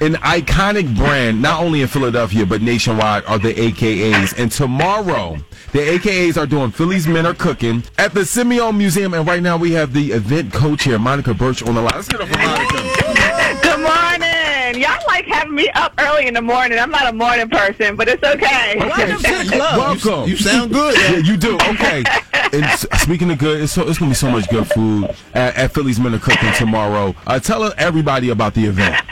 an iconic brand, not only in Philadelphia, but nationwide, are the AKAs. And tomorrow, the AKAs are doing Philly's Men Are Cooking at the Simeone Museum. And right now, we have the event coach here, Monica Birch, on the line. Let's get up for Monica. Good morning. Y'all like having me up early in the morning. I'm not a morning person, but it's okay. Okay. Welcome. You sound good. Yeah, you do. Okay. And speaking of good, it's, so, it's going to be so much good food at, at Philly's Men Are Cooking tomorrow. Uh, tell everybody about the event.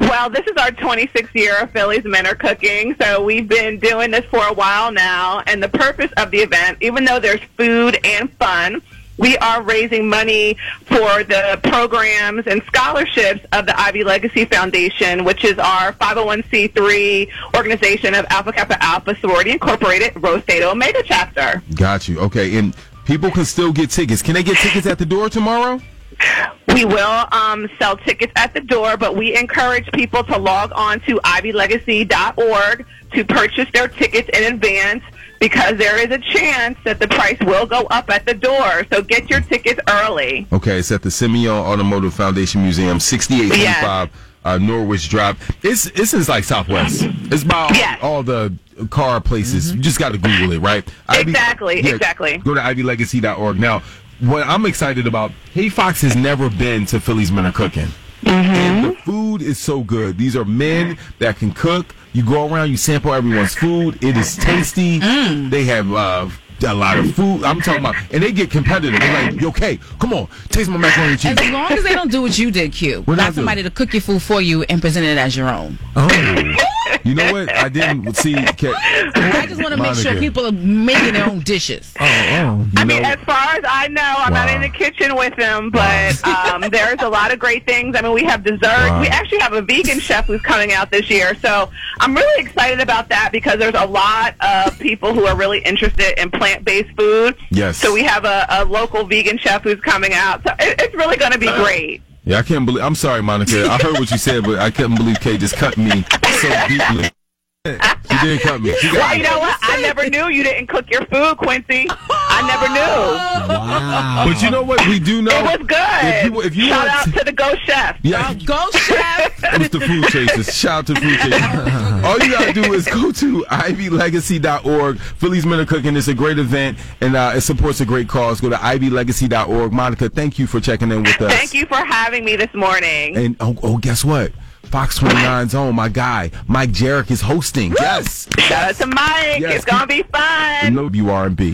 Well, this is our 26th year of Philly's Men Are Cooking, so we've been doing this for a while now. And the purpose of the event, even though there's food and fun, we are raising money for the programs and scholarships of the Ivy Legacy Foundation, which is our 501c3 organization of Alpha Kappa Alpha Sorority Incorporated, Rho Theta Omega chapter. Got you. Okay. And people can still get tickets. Can they get tickets at the door tomorrow? We will um, sell tickets at the door, but we encourage people to log on to ivylegacy.org to purchase their tickets in advance because there is a chance that the price will go up at the door. So get your tickets early. Okay. It's at the Simeone Automotive Foundation Museum, 6825 uh, Norwich Drive. It's, it's in like Southwest. It's by all, Yes. all the car places. You just got to Google it, right? Exactly, exactly. Go to ivylegacy.org. Now, what I'm excited about, Kay Fox has never been to Philly's Men Are Cooking. And the food is so good. These are men that can cook. You go around, you sample everyone's food. It is tasty. They have uh, a lot of food. I'm talking about, and they get competitive. They're like, okay, come on, taste my macaroni and cheese. As long as they don't do what you did, Q. What Not somebody to cook your food for you and present it as your own. Oh, you know what? I didn't see. Ca- I just want to make sure people are making their own dishes. Oh, oh, you I mean, as far as I know, I'm not in the kitchen with them, but um, there's a lot of great things. I mean, we have dessert. Wow. We actually have a vegan chef who's coming out this year, so I'm really excited about that because there's a lot of people who are really interested in plant-based food. Yes. So we have a, a local vegan chef who's coming out. So it, it's really going to be great. Yeah, I can't believe. I'm sorry, Monica. I heard what you said, but I couldn't believe Kay just cut me so deeply. She did cut me. She got Well, me. you know what? I never knew you didn't cook your food, Quincy. I never knew. Wow. But you know what? We do know. It was good. If you, if you Shout out to the Go Chef. yeah, Go, chef! it was the food chasers. Shout out to food chasers. All you gotta do is go to ivylegacy.org. Philly's Men Are Cooking. It's a great event and uh, it supports a great cause. Go to ivylegacy.org. Monica, thank you for checking in with us. Thank you for having me this morning. And oh, oh guess what? Fox 29's own, my guy, Mike Jerrick is hosting. Yes. Shout out to Mike. Yes. It's going to be fun. No, you R&B.